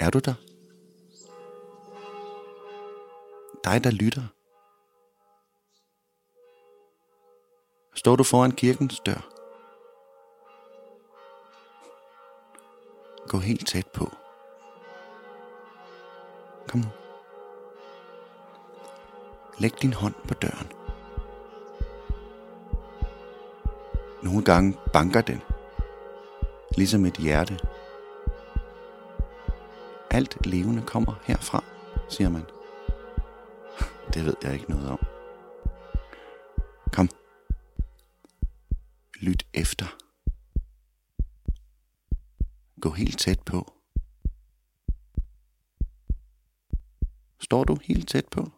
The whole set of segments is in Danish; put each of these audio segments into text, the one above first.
Er du der? Dig, der lytter. Står du foran kirkens dør? Gå helt tæt på. Kom nu. Læg din hånd på døren. Nogle gange banker den, ligesom et hjerte. Alt levende kommer herfra, siger man. Det ved jeg ikke noget om. Kom. Lyt efter. Gå helt tæt på. Står du helt tæt på?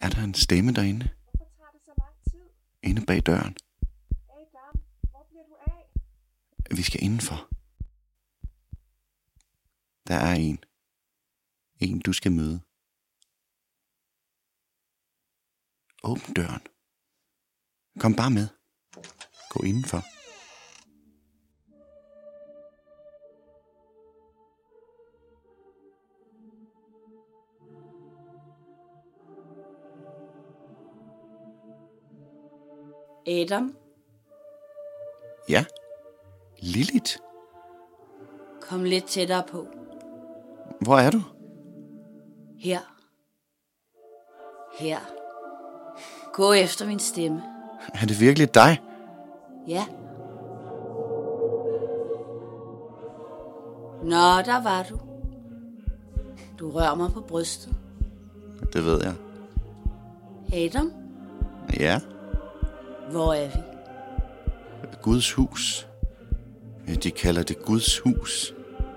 Er der en stemme derinde? Hvorfor tager det så lang tid? Inde bag døren. Adam, hvor bliver du af? Vi skal indenfor. Der er en. En, du skal møde. Åbn døren. Kom bare med. Gå indenfor. Adam, Ja. Lilith, kom lidt tættere på. hvor er du? Her. Her. Gå efter min stemme. Er det virkelig dig? Ja. Nå, der var du. Du rører mig på brystet. Det ved jeg. Adam, Ja. hvor er vi? Guds hus. De kalder det Guds hus.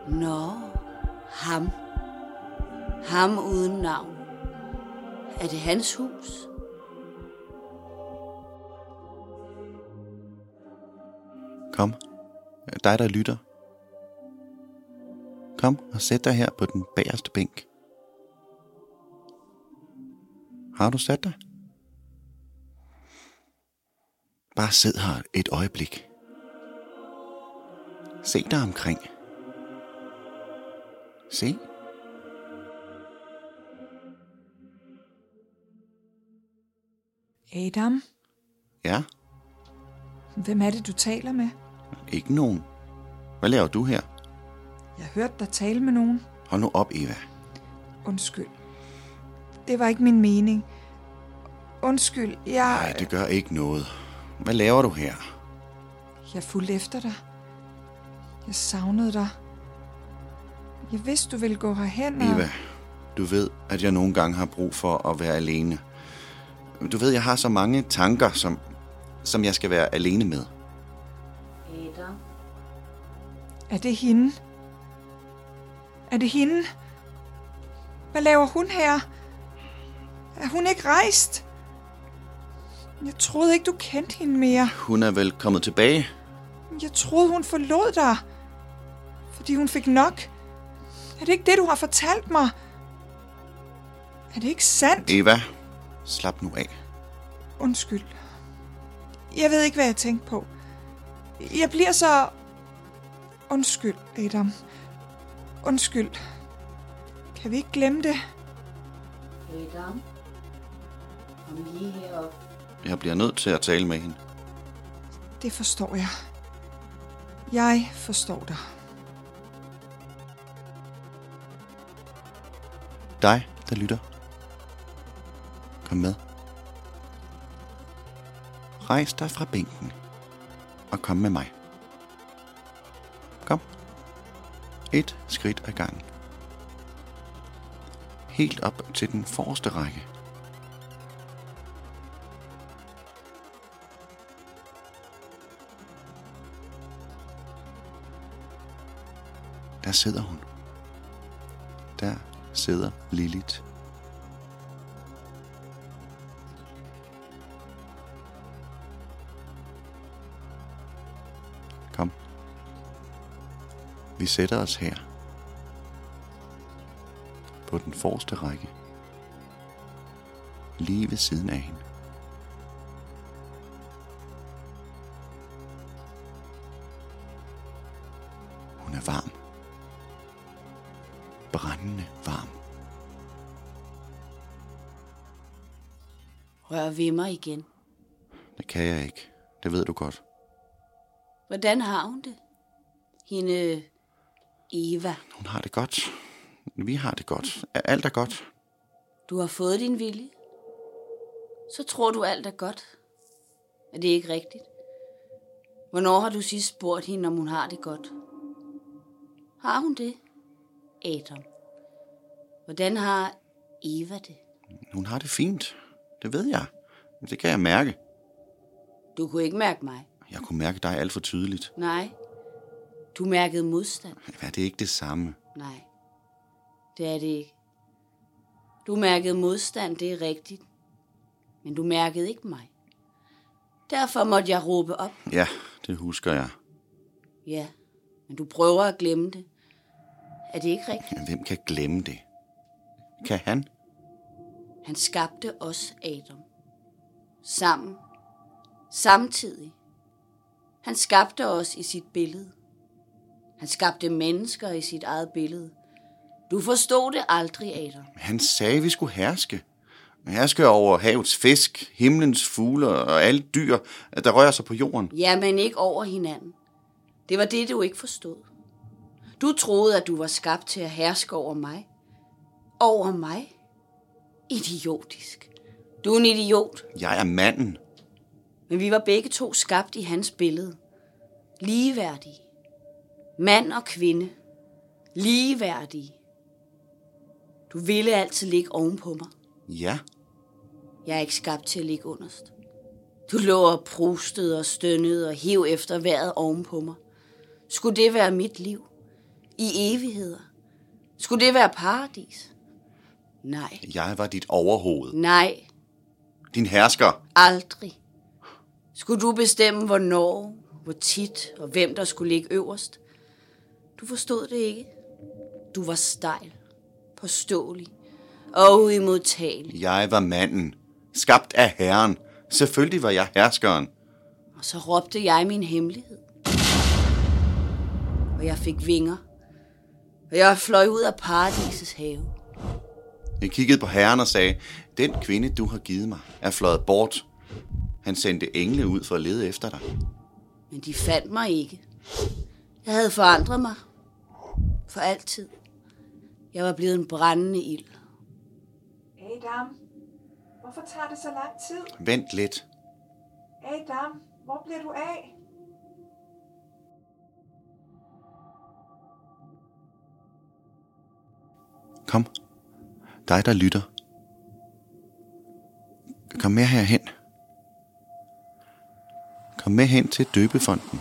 Nå, ham. Ham uden navn. Er det hans hus? Kom. Dig, der lytter. Kom og sæt dig her på den bagerste bænk. Har du sat dig? Bare sid her et øjeblik. Se dig omkring. Se. Adam, Ja, hvem er det, du taler med? ikke nogen. Hvad laver du her? Jeg hørte dig tale med nogen. Hold nu op, Eva. Undskyld. Det var ikke min mening. Undskyld, jeg... Nej, det gør ikke noget. Hvad laver du her? Jeg fulgte efter dig. Jeg savnede dig. Jeg vidste, du ville gå herhen og... Eva, du ved, at jeg nogle gange har brug for at være alene. Du ved, jeg har så mange tanker, som, som jeg skal være alene med. Adam, Er det hende? Er det hende? Hvad laver hun her? Er hun ikke rejst? Jeg troede ikke, du kendte hende mere. Hun er vel kommet tilbage? Jeg troede, hun forlod dig. Fordi hun fik nok. Er det ikke det, du har fortalt mig? Er det ikke sandt? Eva, slap nu af. Undskyld. Jeg ved ikke, hvad jeg tænkte på. Jeg bliver så... Undskyld, Adam. Undskyld. Kan vi ikke glemme det? Adam, kom lige herop. Jeg bliver nødt til at tale med hende. Det forstår jeg. Jeg forstår dig. Dig, der lytter. Kom med. Rejs dig fra bænken og kom med mig. Kom. Et skridt ad gangen. Helt op til den forreste række. Der sidder hun. Der sidder Lilith. Kom. Vi sætter os her. På den forreste række. Lige ved siden af hende. Rør ved mig igen. Det kan jeg ikke. Det ved du godt. Hvordan har hun det? Hende Eva. Hun har det godt. Vi har det godt. Alt er godt. Du har fået din vilje. Så tror du alt er godt. Er det ikke rigtigt? Hvornår har du sidst spurgt hende, om hun har det godt? Har hun det, Adam? Hvordan har Eva det? Hun har det fint. Det ved jeg. Det kan jeg mærke. Du kunne ikke mærke mig. Jeg kunne mærke dig alt for tydeligt. Nej. Du mærkede modstand. Er det ikke det samme? Nej. Det er det ikke. Du mærkede modstand, det er rigtigt. Men du mærkede ikke mig. Derfor måtte jeg råbe op. Ja, det husker jeg. Ja, men du prøver at glemme det. Er det ikke rigtigt? Hvem kan glemme det? Kan han? Han skabte os, Adam. Sammen. Samtidig. Han skabte os i sit billede. Han skabte mennesker i sit eget billede. Du forstod det aldrig, Adam. Han sagde, vi skulle herske. Herske over havets fisk, himlens fugle og alle dyr, der rører sig på jorden. Ja, men ikke over hinanden. Det var det, du ikke forstod. Du troede, at du var skabt til at herske over mig. Over mig? Idiotisk. Du er en idiot. Jeg er manden. Men vi var begge to skabt i hans billede. Ligeværdige. Mand og kvinde. Ligeværdige. Du ville altid ligge ovenpå mig. Ja, Jeg er ikke skabt til at ligge underst. Du lå og prustede og stønnede og hiv efter vejret ovenpå mig. Skulle det være mit liv? I evigheder? Skulle det være paradis? Nej, jeg var dit overhoved. nej, Din hersker. aldrig. Skulle du bestemme, hvornår, hvor tit og hvem der skulle ligge øverst? Du forstod det ikke. Du var stejl, påståelig og uimodtagelig. Jeg var manden. Skabt af Herren. Selvfølgelig var jeg herskeren. Og så råbte jeg min hemmelighed. Og jeg fik vinger. Og jeg fløj ud af paradisets have. Jeg kiggede på herren og sagde, den kvinde, du har givet mig, er fløjet bort. Han sendte engle ud for at lede efter dig. Men de fandt mig ikke. Jeg havde forandret mig. For altid. Jeg var blevet en brændende ild. Adam, hvorfor tager det så lang tid? Vent lidt. Adam, hvor bliver du af? Kom. Dig, der lytter. Kom med herhen. Kom med hen til døbefonden.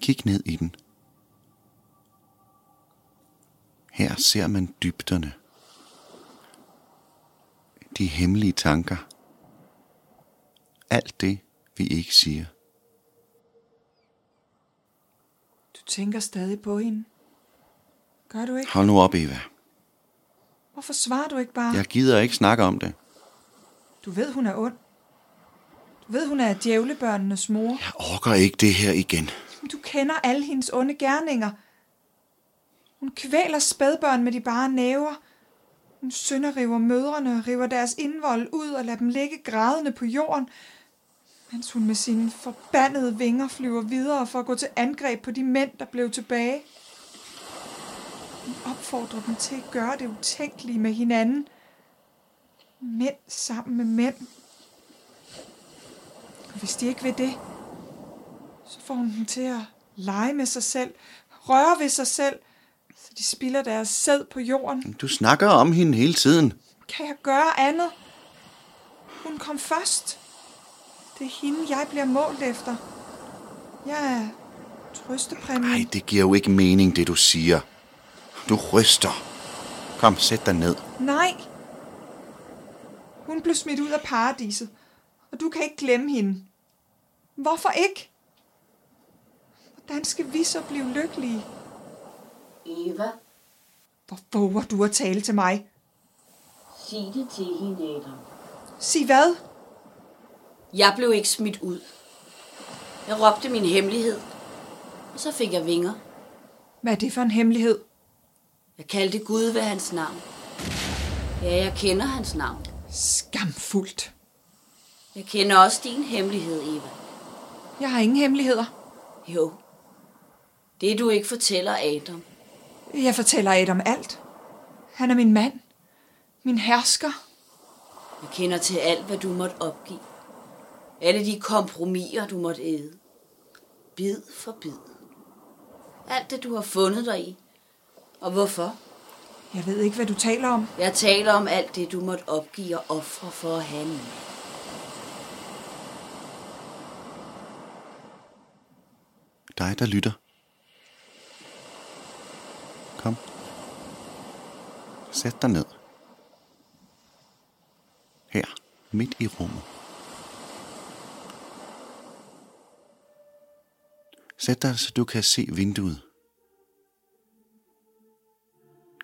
Kig ned i den. Her ser man dybderne. De hemmelige tanker. Alt det, vi ikke siger. Du tænker stadig på hende. Gør du ikke? Hold nu op, Eva. Hvorfor svarer du ikke bare? Jeg gider ikke snakke om det. Du ved, hun er ond. Du ved, hun er djævlebørnenes mor. Jeg orker ikke det her igen. Du kender alle hendes onde gerninger. Hun kvæler spædbørn med de bare næver. Hun sønderriver mødrene og river deres indvold ud og lader dem ligge grædende på jorden, mens hun med sine forbandede vinger flyver videre for at gå til angreb på de mænd, der blev tilbage. Opfordrer dem til at gøre det utænkelige med hinanden. Mænd sammen med mænd. Og hvis de ikke vil det, så får hun dem til at lege med sig selv, røre ved sig selv, så de spilder deres sæd på jorden. Du snakker om hende hele tiden. Kan jeg gøre andet? Hun kom først. Det er hende, jeg bliver målt efter. Jeg er trøstepræmien. Nej, det giver jo ikke mening, det du siger. Du ryster. Kom, sæt dig ned. Nej. Hun blev smidt ud af paradiset, og du kan ikke glemme hende. Hvorfor ikke? Hvordan skal vi så blive lykkelige? Eva, Hvor våger du at tale til mig? sig det til hende, Adam. Sig hvad? Jeg blev ikke smidt ud. Jeg råbte min hemmelighed, og så fik jeg vinger. Hvad er det for en hemmelighed? Jeg kaldte Gud ved hans navn. Ja, jeg kender hans navn. Skamfuldt. Jeg kender også din hemmelighed, Eva. Jeg har ingen hemmeligheder. Jo. Det du ikke fortæller Adam. Jeg fortæller Adam alt. Han er min mand. Min hersker. Jeg kender til alt, hvad du måtte opgive. Alle de kompromiser, du måtte æde. Bid for bid. Alt det, du har fundet dig i. Og hvorfor? Jeg ved ikke, hvad du taler om. Jeg taler om alt det, du måtte opgive og ofre for at have en mand. Dig, der lytter. Kom. Sæt dig ned. Her, midt i rummet. Sæt dig, så du kan se vinduet.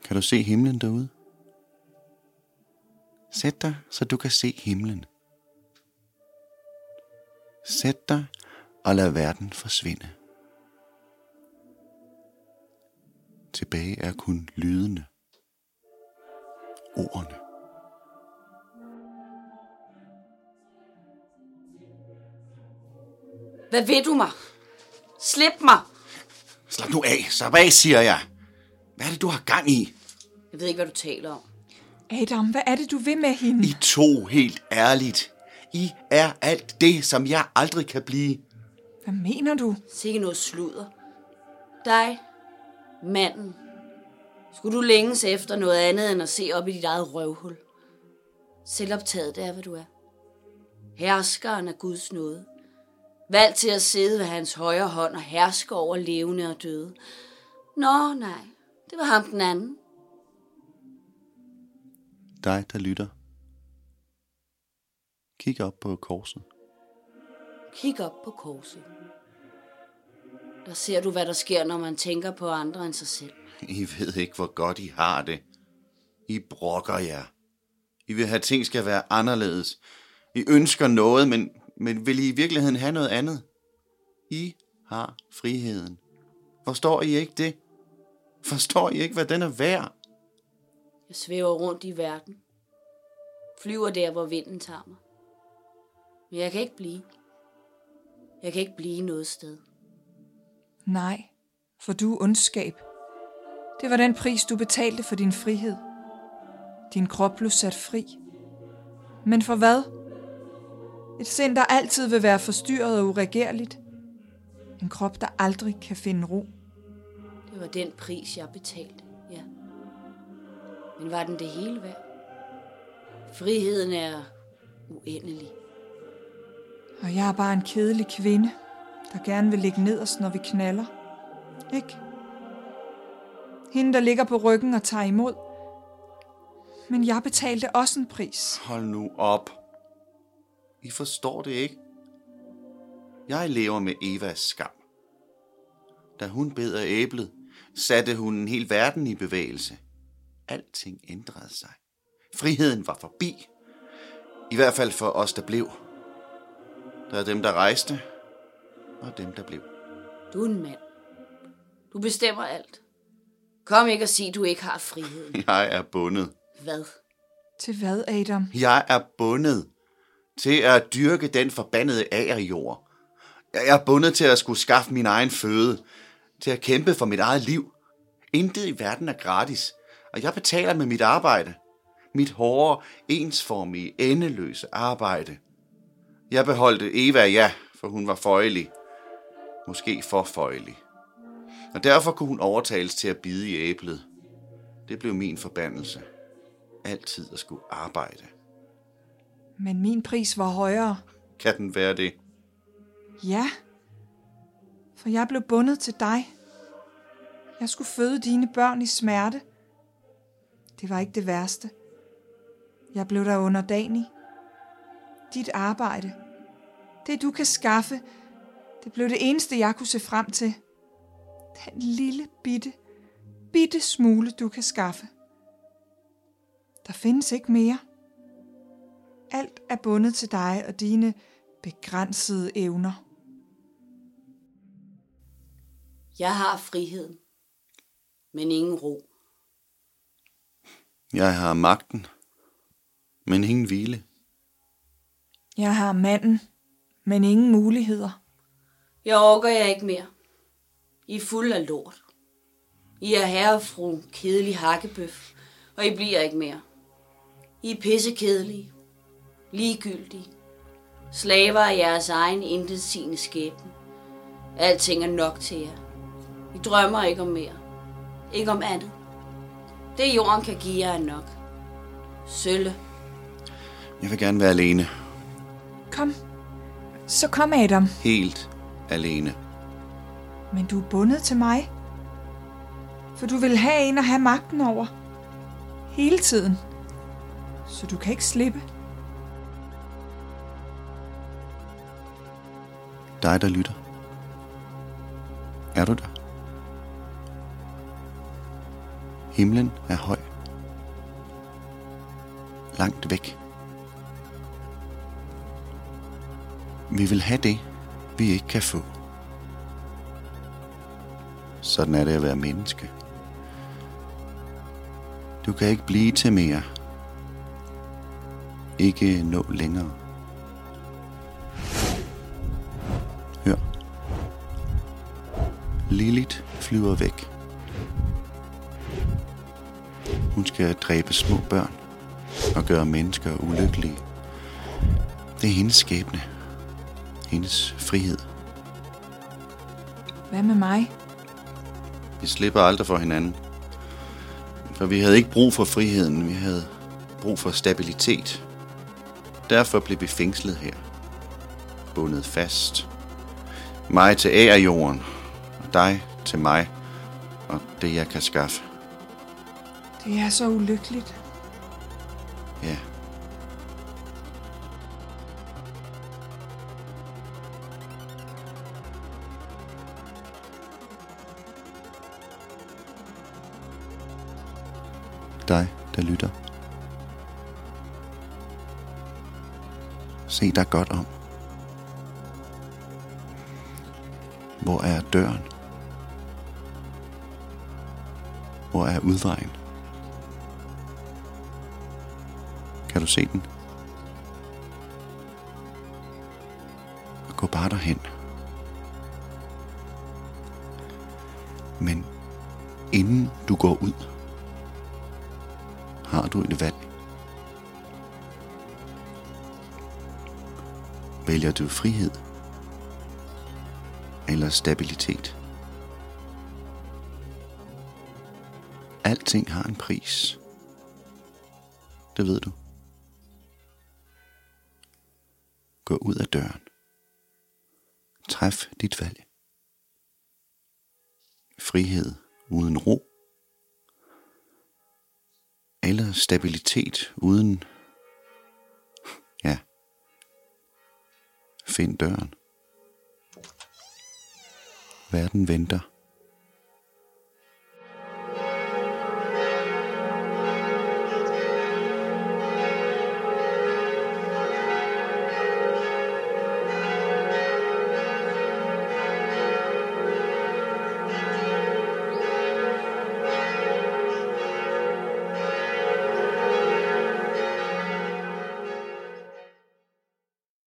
Kan du se himlen derude? Sæt dig, så du kan se himlen. Sæt dig og lad verden forsvinde. Tilbage er kun lydene. Ordene. Hvad ved du mig? Slip mig! Slap nu af, slap af, siger jeg. Hvad er det, du har gang i? Jeg ved ikke, hvad du taler om. Adam, hvad er det, du vil med hende? I to helt ærligt. I er alt det, som jeg aldrig kan blive. Hvad mener du? Sikke noget sludder. Dig, manden. Skulle du længes efter noget andet end at se op i dit eget røvhul? Selvoptaget, det er, hvad du er. Herskeren af Guds nåde. Valgt til at sidde ved hans højre hånd og herske over levende og døde. Nå, nej. Det var ham den anden. Dig, der lytter. Kig op på korset. Kig op på korset. Der ser du, hvad der sker, når man tænker på andre end sig selv. I ved ikke, hvor godt I har det. I brokker jer. I vil have, at ting skal være anderledes. I ønsker noget, men, men vil I i virkeligheden have noget andet? I har friheden. Forstår I ikke det? Forstår I ikke, hvad den er værd? Jeg svæver rundt i verden. Flyver der, hvor vinden tager mig. Men jeg kan ikke blive. Jeg kan ikke blive noget sted. Nej, for du er ondskab. Det var den pris, du betalte for din frihed. Din krop blev sat fri. Men for hvad? Et sind, der altid vil være forstyrret og uregerligt. En krop, der aldrig kan finde ro. Var den pris, jeg betalte, ja. Men var den det hele værd? Friheden er uendelig. Og jeg er bare en kedelig kvinde, der gerne vil ligge nederst, når vi knaller. Ikke? Hende, der ligger på ryggen og tager imod. Men jeg betalte også en pris. Hold nu op. I forstår det ikke. Jeg lever med Evas skam. Da hun bed af æblet, satte hun en hel verden i bevægelse. Alting ændrede sig. Friheden var forbi. I hvert fald for os, der blev. Der er dem, der rejste, og dem, der blev. Du er en mand. Du bestemmer alt. Kom ikke og sig, du ikke har friheden. Jeg er bundet. Hvad? Til hvad, Adam? Jeg er bundet til at dyrke den forbandede agerjord. Jeg er bundet til at skulle skaffe min egen føde, til at kæmpe for mit eget liv. Intet i verden er gratis, og jeg betaler med mit arbejde. Mit hårde, ensformige, endeløse arbejde. Jeg beholdte Eva, ja, for hun var føjelig. Måske for føjelig. Og derfor kunne hun overtales til at bide i æblet. Det blev min forbandelse. Altid at skulle arbejde. Men min pris var højere. Kan den være det? Ja. For jeg blev bundet til dig. Jeg skulle føde dine børn i smerte. Det var ikke det værste. Jeg blev der underdanig. Dit arbejde. Det du kan skaffe. Det blev det eneste, jeg kunne se frem til. Den lille bitte, bitte smule, du kan skaffe. Der findes ikke mere. Alt er bundet til dig og dine begrænsede evner. Jeg har friheden. men ingen ro. Jeg har magten, men ingen hvile. Jeg har manden, men ingen muligheder. Jeg orker jer ikke mere. I er fuld af lort. I er herre og fru kedelig hakkebøf, og I bliver ikke mere. I er pissekedelige, ligegyldige, slaver af jeres egen intetsigende skæbne. Alting er nok til jer. I drømmer ikke om mere. Ikke om andet. Det jorden kan give jer er nok. Sølle. Jeg vil gerne være alene. Kom. Så kom, Adam. Helt alene. Men du er bundet til mig. For du vil have en at have magten over. Hele tiden. Så du kan ikke slippe. Dig, der lytter. Er du der? Himlen er høj. Langt væk. Vi vil have det, vi ikke kan få. Sådan er det at være menneske. Du kan ikke blive til mere. Ikke nå længere. Hør. Lilith flyver væk. Hun skal dræbe små børn og gøre mennesker ulykkelige. Det er hendes skæbne. Hendes frihed. Hvad med mig? Vi slipper aldrig for hinanden. For vi havde ikke brug for friheden, vi havde brug for stabilitet. Derfor blev vi fængslet her. Bundet fast. Mig til af jorden, og dig til mig, og det jeg kan skaffe. Det er så ulykkeligt. Ja. Dig, der lytter. Se dig godt om. Hvor er døren? Hvor er udvejen? Kan du se den? Og gå bare derhen. Men inden du går ud, har du et valg. Vælger du frihed eller stabilitet? Alting har en pris. Det ved du. Gå ud af døren. Træf dit valg. Frihed uden ro. Eller stabilitet uden... Ja. Find døren. Verden venter.